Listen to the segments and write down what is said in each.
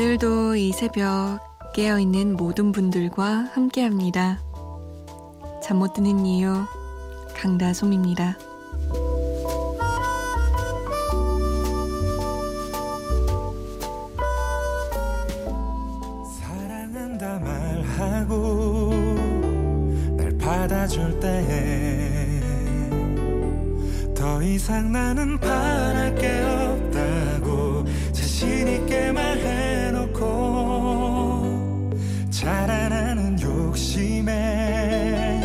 오늘도 이 새벽 깨어있는 모든 분들과 함께 합니다. 잠 못 드는 이유, 강다솜입니다. 사랑한다 말하고 날 받아줄 때 더 이상 나는 바랄 게 없다고 자신 있게 말해놓고 자라나는 욕심에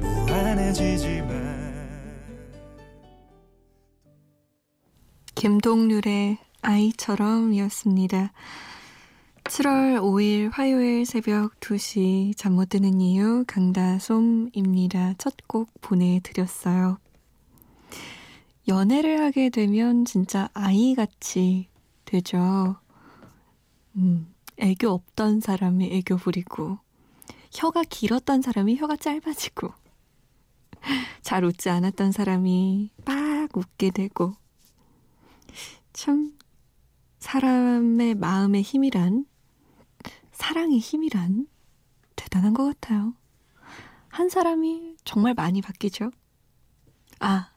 무한해지지만 김동률의 아이처럼이었습니다. 7월 5일 화요일 새벽 2시 잠 못 드는 이유 강다솜입니다. 첫 곡 보내드렸어요. 연애를 하게 되면 진짜 아이같이 되죠. 음, 애교 없던 사람이 애교 부리고, 혀가 길었던 사람이 혀가 짧아지고, 잘 웃지 않았던 사람이 막 웃게 되고, 참, 사람의 마음의 힘이란, 사랑의 힘이란 대단한 것 같아요. 한 사람이 정말 많이 바뀌죠. 아,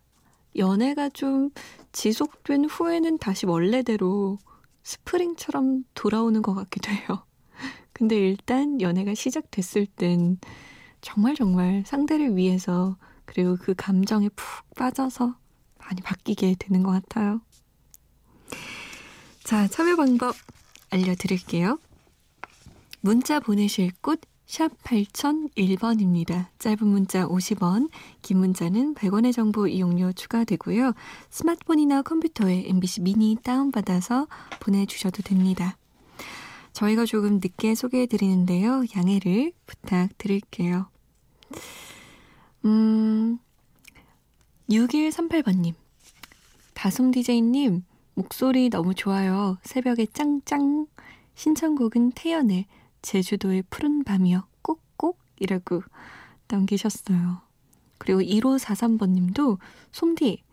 연애가 좀 지속된 후에는 다시 원래대로 스프링처럼 돌아오는 것 같기도 해요. 근데 일단 연애가 시작됐을 땐 정말 정말 상대를 위해서 그리고 그 감정에 푹 빠져서 많이 바뀌게 되는 것 같아요. 자, 참여 방법 알려드릴게요. 문자 보내실 곳 샵 8001번입니다. 짧은 문자 50원, 긴 문자는 100원의 정보 이용료 추가되고요. 스마트폰이나 컴퓨터에 MBC 미니 다운받아서 보내주셔도 됩니다. 저희가 조금 늦게 소개해드리는데요. 양해를 부탁드릴게요. 음, 6138번님. 다솜 DJ님, 목소리 너무 좋아요. 새벽에 짱짱. 신청곡은 태연의 제주도의 푸른 밤이요. 꼭꼭이라고 남기셨어요. 그리고 1543번 님도 솜디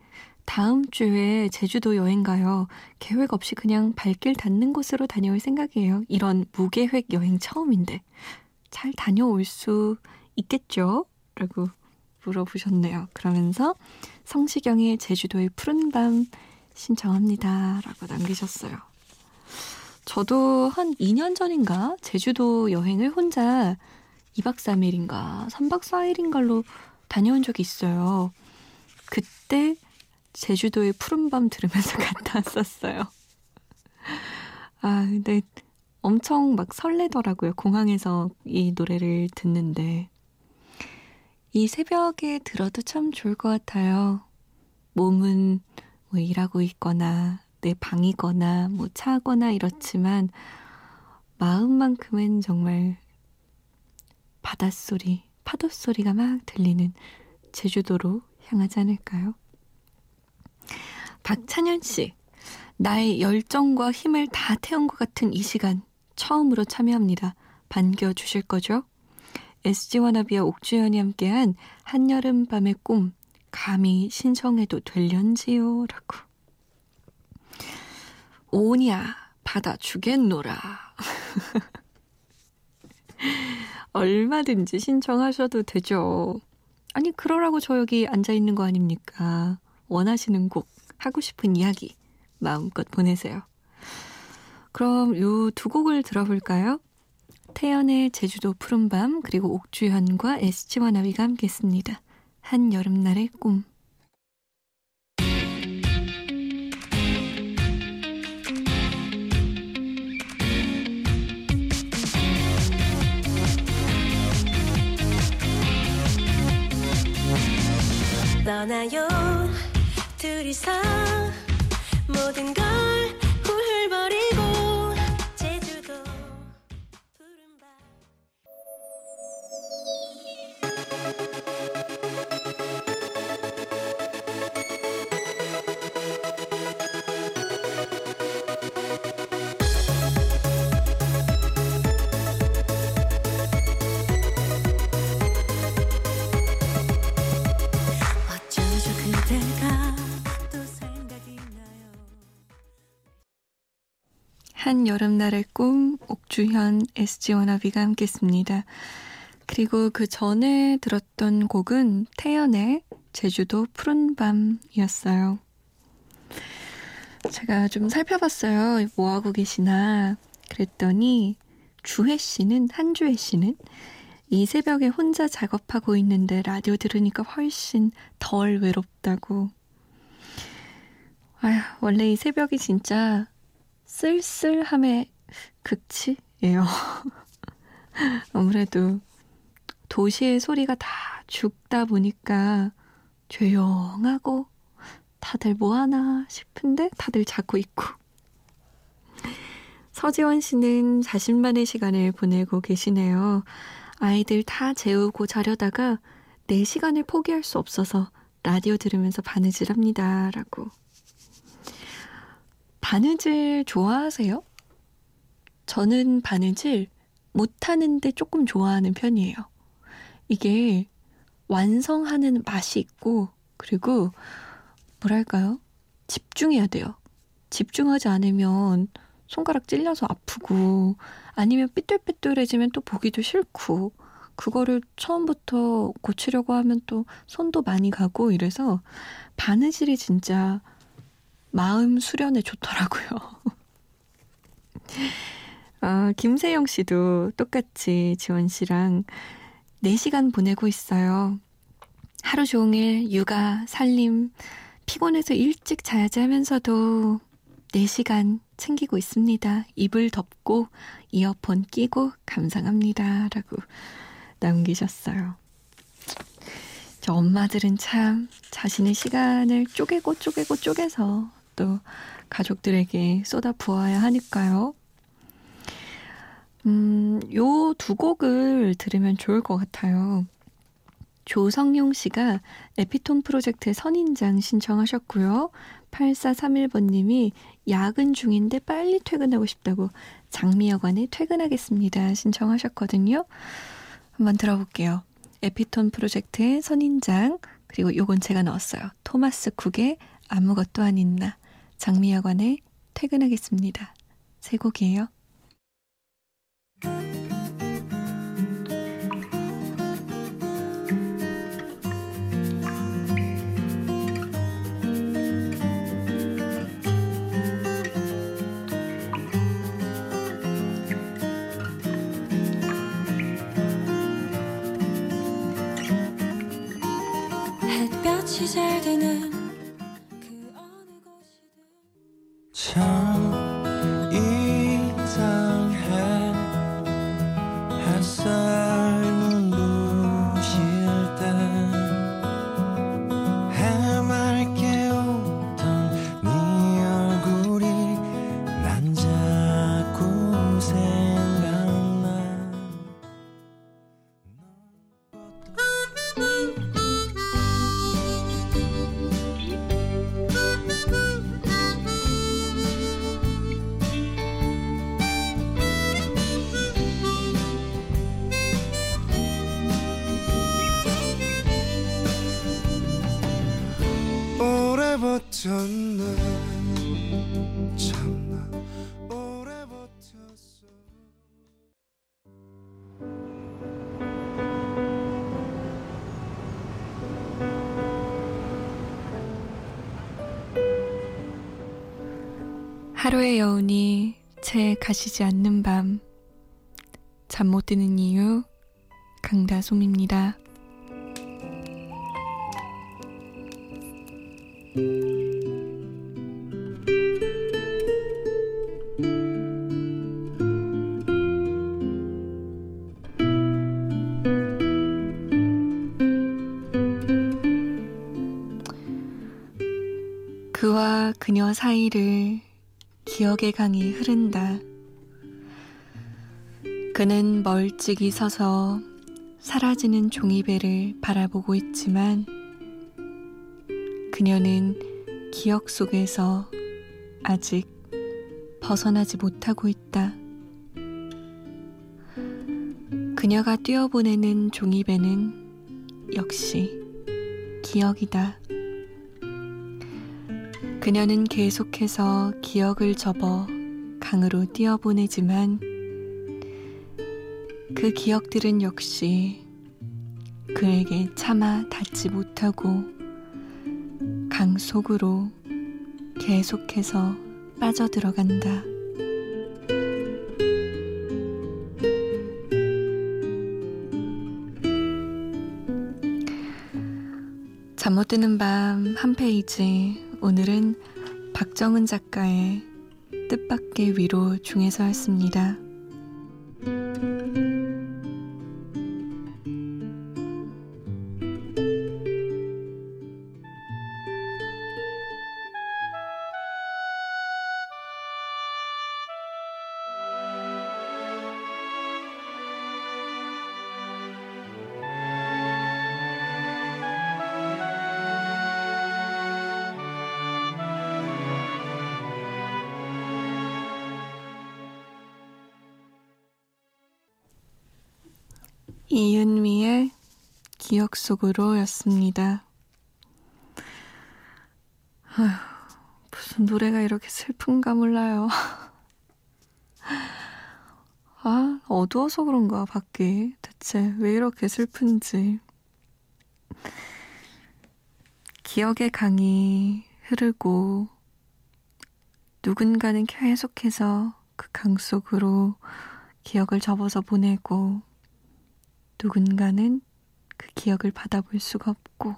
다음 주에 제주도 여행 가요. 계획 없이 그냥 발길 닿는 곳으로 다녀올 생각이에요. 이런 무계획 여행 처음인데 잘 다녀올 수 있겠죠? 라고 물어보셨네요. 그러면서 성시경의 제주도의 푸른 밤 신청합니다. 라고 남기셨어요. 저도 한 2년 전인가 제주도 여행을 혼자 2박 3일인가 3박 4일인가로 다녀온 적이 있어요. 그때 제주도의 푸른밤 들으면서 갔다 왔었어요. 아, 근데 엄청 막 설레더라고요. 공항에서 이 노래를 듣는데. 이 새벽에 들어도 참 좋을 것 같아요. 몸은 뭐 일하고 있거나 내 방이거나 뭐 차거나 이렇지만 마음만큼은 정말 바닷소리, 파도소리가 막 들리는 제주도로 향하지 않을까요? 박찬현 씨, 나의 열정과 힘을 다 태운 것 같은 이 시간 처음으로 참여합니다. 반겨주실 거죠? SG워너비와 옥주현이 함께한 한여름밤의 꿈 감히 신청해도 될련지요? 라고 오냐 받아주겠노라. 얼마든지 신청하셔도 되죠. 아니 그러라고 저 여기 앉아 있는 거 아닙니까? 원하시는 곡, 하고 싶은 이야기 마음껏 보내세요. 그럼 요 두 곡을 들어볼까요? 태연의 제주도 푸른밤 그리고 옥주현과 SG와 나비가 함께했습니다. 한여름날의 꿈 떠나요. 둘이서 모든 걸 한 여름날의 꿈 옥주현 SG 워너비가 함께했습니다. 그리고 그 전에 들었던 곡은 태연의 제주도 푸른 밤이었어요. 제가 좀 살펴봤어요. 뭐 하고 계시나. 그랬더니 주혜 씨는 한주혜 씨는 이 새벽에 혼자 작업하고 있는데 라디오 들으니까 훨씬 덜 외롭다고. 아휴, 원래 이 새벽이 진짜 쓸쓸함의 극치예요. 아무래도 도시의 소리가 다 죽다 보니까 조용하고 다들 뭐하나 싶은데 다들 자고 있고. 서지원 씨는 자신만의 시간을 보내고 계시네요. 아이들 다 재우고 자려다가 내 시간을 포기할 수 없어서 라디오 들으면서 바느질 합니다. 라고. 바느질 좋아하세요? 저는 바느질 못하는데 조금 좋아하는 편이에요. 이게 완성하는 맛이 있고, 그리고 뭐랄까요? 집중해야 돼요. 집중하지 않으면 손가락 찔려서 아프고, 아니면 삐뚤삐뚤해지면 또 보기도 싫고, 그거를 처음부터 고치려고 하면 또 손도 많이 가고 이래서 바느질이 진짜 마음 수련에 좋더라고요. 어, 김세영 씨도 똑같이 지원 씨랑 4시간 보내고 있어요. 하루 종일 육아, 살림, 피곤해서 일찍 자야지 하면서도 4시간 챙기고 있습니다. 이불 덮고 이어폰 끼고 감상합니다. 라고 남기셨어요. 저 엄마들은 참 자신의 시간을 쪼개고 쪼개고 쪼개서 또 가족들에게 쏟아 부어야 하니까요. 음, 요 두 곡을 들으면 좋을 것 같아요. 조성용 씨가 에피톤 프로젝트의 선인장 신청하셨고요. 8431번님이 야근 중인데 빨리 퇴근하고 싶다고 장미여관에 퇴근하겠습니다. 신청하셨거든요. 한번 들어볼게요. 에피톤 프로젝트의 선인장, 그리고 요건 제가 넣었어요. 토마스 쿡의 아무것도 아닌 나. 장미여관에 퇴근하겠습니다. 세 곡이에요. 햇볕이 잘 드는 하루의 여운이 채 가시지 않는 밤 잠 못 드는 이유 강다솜입니다. 그와 그녀 사이를 기억의 강이 흐른다. 그는 멀찍이 서서 사라지는 종이배를 바라보고 있지만 그녀는 기억 속에서 아직 벗어나지 못하고 있다. 그녀가 뛰어보내는 종이배는 역시 기억이다. 그녀는 계속해서 기억을 접어 강으로 뛰어보내지만 그 기억들은 역시 그에게 차마 닿지 못하고 강 속으로 계속해서 빠져들어간다. 잠 못 드는 밤 한 페이지. 오늘은 박정은 작가의 뜻밖의 위로 중에서였습니다. 이은미의 기억 속으로 였습니다. 아휴, 무슨 노래가 이렇게 슬픈가 몰라요. 아, 어두워서 그런가, 밖에. 대체 왜 이렇게 슬픈지. 기억의 강이 흐르고, 누군가는 계속해서 그 강 속으로 기억을 접어서 보내고, 누군가는 그 기억을 받아볼 수가 없고,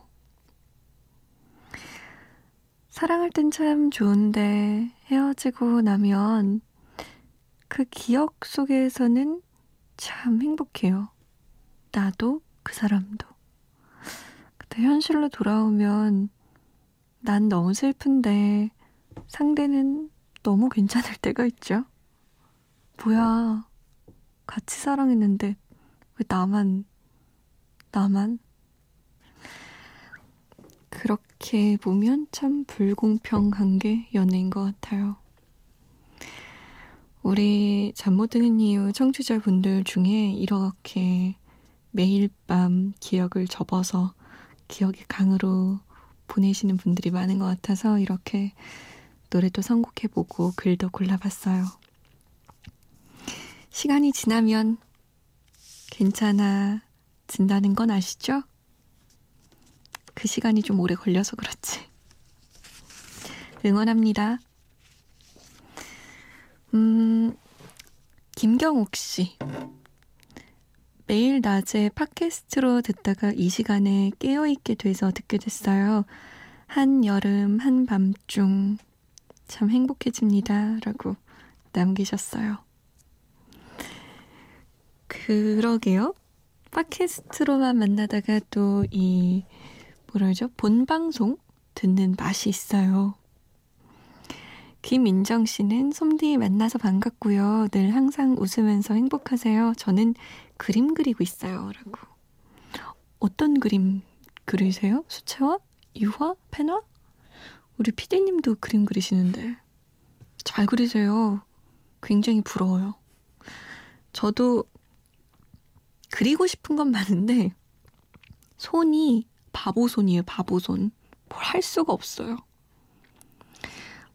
사랑할 땐 참 좋은데 헤어지고 나면 그 기억 속에서는 참 행복해요. 나도 그 사람도. 근데 현실로 돌아오면 난 너무 슬픈데 상대는 너무 괜찮을 때가 있죠. 뭐야. 같이 사랑했는데 왜 나만, 나만? 그렇게 보면 참 불공평한 게 연애인 것 같아요. 우리 잠 못 드는 이유 청취자분들 중에 이렇게 매일 밤 기억을 접어서 기억의 강으로 보내시는 분들이 많은 것 같아서 이렇게 노래도 선곡해보고 글도 골라봤어요. 시간이 지나면 괜찮아진다는 건 아시죠? 그 시간이 좀 오래 걸려서 그렇지. 응원합니다. 음, 김경옥 씨. 매일 낮에 팟캐스트로 듣다가 이 시간에 깨어있게 돼서 듣게 됐어요. 한 여름, 한 밤중 참 행복해집니다. 라고 남기셨어요. 그러게요. 팟캐스트로만 만나다가 또 이 뭐라죠? 본방송 듣는 맛이 있어요. 김민정 씨는 솜디 만나서 반갑고요. 늘 항상 웃으면서 행복하세요. 저는 그림 그리고 있어요. 라고. 어떤 그림 그리세요? 수채화? 유화? 펜화? 우리 피디님도 그림 그리시는데. 잘 그리세요. 굉장히 부러워요. 저도 그리고 싶은 건 많은데 손이 바보손이에요. 바보손. 뭘 할 수가 없어요.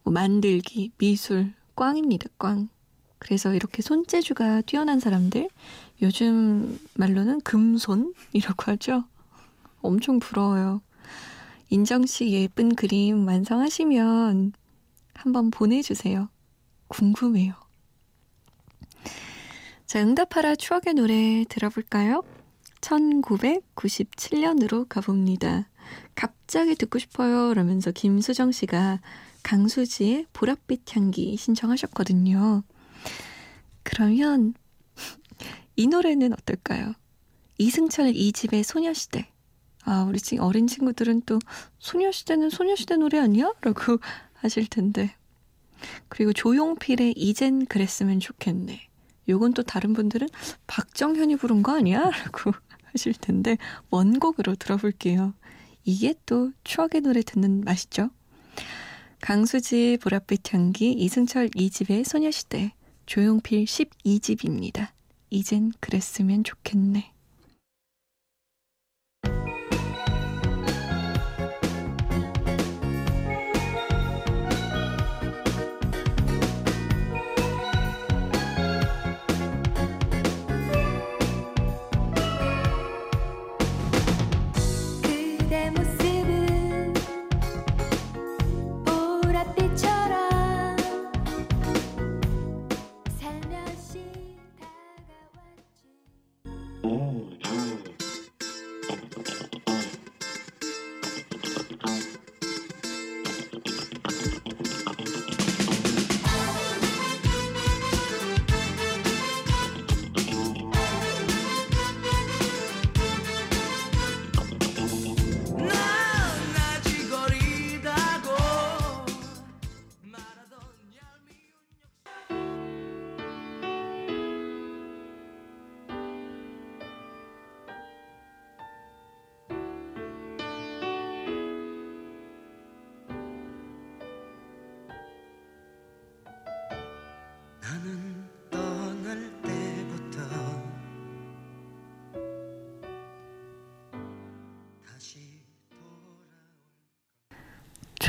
뭐 만들기, 미술, 꽝입니다. 꽝. 그래서 이렇게 손재주가 뛰어난 사람들 요즘 말로는 금손이라고 하죠. 엄청 부러워요. 인정 씨 예쁜 그림 완성하시면 한번 보내주세요. 궁금해요. 자, 응답하라 추억의 노래 들어볼까요? 1997년으로 가봅니다. 갑자기 듣고 싶어요. 라면서 김수정 씨가 강수지의 보랏빛 향기 신청하셨거든요. 그러면 이 노래는 어떨까요? 이승철 이집의 소녀시대. 아, 우리 지금 어린 친구들은 또 소녀시대는 소녀시대 노래 아니야? 라고 하실 텐데. 그리고 조용필의 이젠 그랬으면 좋겠네. 요건 또 다른 분들은 박정현이 부른 거 아니야? 라고 하실 텐데 원곡으로 들어볼게요. 이게 또 추억의 노래 듣는 맛이죠. 강수지 보랏빛 향기 이승철 2집의 소녀시대 조용필 12집입니다. 이젠 그랬으면 좋겠네.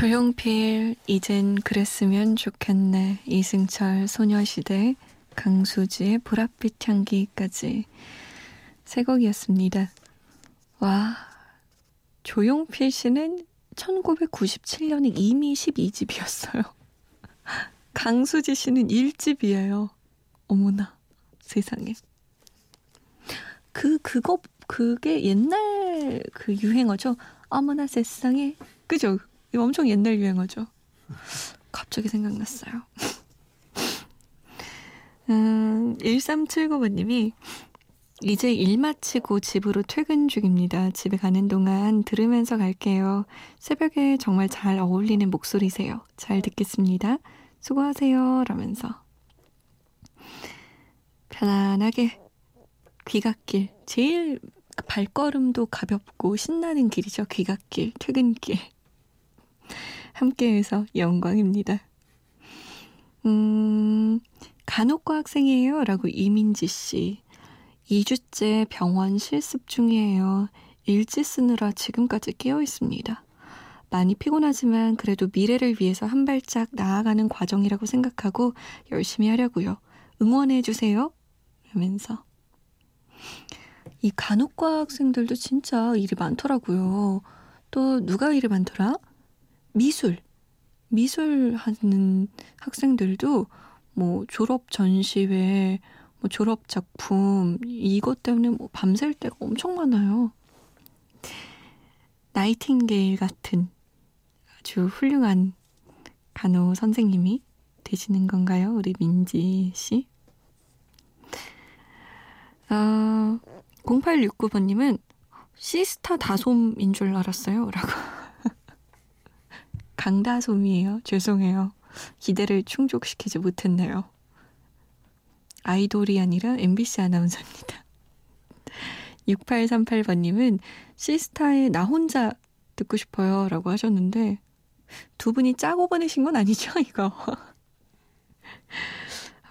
조용필 이젠 그랬으면 좋겠네 이승철 소녀시대 강수지의 보랏빛 향기까지 세 곡이었습니다. 와 조용필 씨는 1997년에 이미 12집이었어요. 강수지 씨는 1집이에요. 어머나 세상에. 그 그거 그게 옛날 그 유행어죠. 어머나 세상에 그죠? 이거 엄청 옛날 유행어죠. 갑자기 생각났어요. 음, 1379번님이 이제 일 마치고 집으로 퇴근 중입니다. 집에 가는 동안 들으면서 갈게요. 새벽에 정말 잘 어울리는 목소리세요. 잘 듣겠습니다. 수고하세요. 라면서. 편안하게 귀갓길. 제일 발걸음도 가볍고 신나는 길이죠. 귀갓길, 퇴근길. 함께해서 영광입니다. 음, 간호과 학생이에요. 라고 이민지 씨. 2주째 병원 실습 중이에요. 일지 쓰느라 지금까지 깨어 있습니다. 많이 피곤하지만 그래도 미래를 위해서 한 발짝 나아가는 과정이라고 생각하고 열심히 하려고요. 응원해 주세요. 하면서. 이 간호과 학생들도 진짜 일이 많더라고요. 또 누가 일이 많더라? 미술, 미술 하는 학생들도 뭐 졸업 전시회, 뭐 졸업 작품, 이것 때문에 뭐 밤샐 때가 엄청 많아요. 나이팅게일 같은 아주 훌륭한 간호 선생님이 되시는 건가요? 우리 민지 씨? 어, 0869번님은 시스타 다솜인 줄 알았어요. 라고. 강다솜이에요. 죄송해요. 기대를 충족시키지 못했네요. 아이돌이 아니라 MBC 아나운서입니다. 6838번님은 시스타의 나 혼자 듣고 싶어요. 라고 하셨는데, 두 분이 짜고 보내신 건 아니죠, 이거?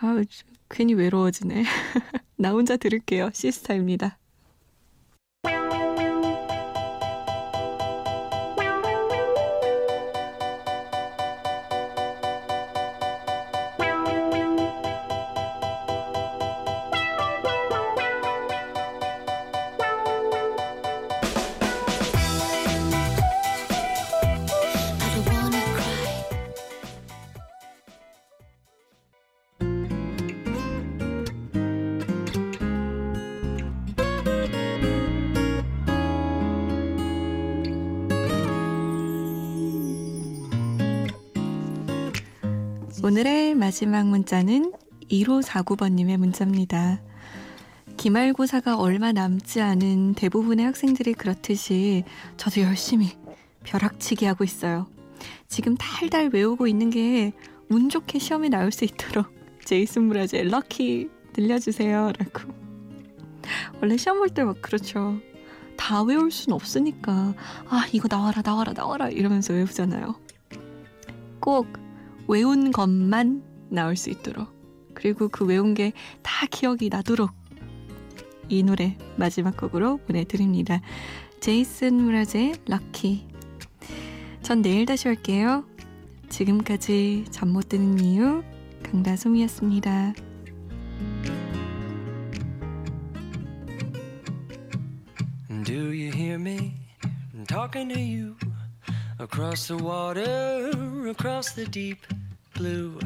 아, 괜히 외로워지네. 나 혼자 들을게요. 시스타입니다. 오늘의 마지막 문자는 1549번님의 문자입니다. 기말고사가 얼마 남지 않은 대부분의 학생들이 그렇듯이 저도 열심히 벼락치기 하고 있어요. 지금 달달 외우고 있는 게 운 좋게 시험에 나올 수 있도록 제이슨 브라즈의 럭키 들려주세요. 라고. 원래 시험 볼 때 막 그렇죠. 다 외울 순 없으니까, 아, 이거 나와라, 나와라, 나와라, 이러면서 외우잖아요. 꼭 외운 것만 나올 수 있도록 그리고 그 외운 게 다 기억이 나도록 이 노래 마지막 곡으로 보내드립니다. 제이슨 무라제의 럭키 전 내일 다시 올게요. 지금까지 잠 못 드는 이유 강다솜이었습니다. Do you hear me talking to you? Across the water, across the deep blue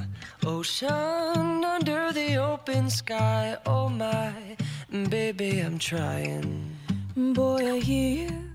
ocean, under the open sky. Oh my, baby, I'm trying. Boy, I hear you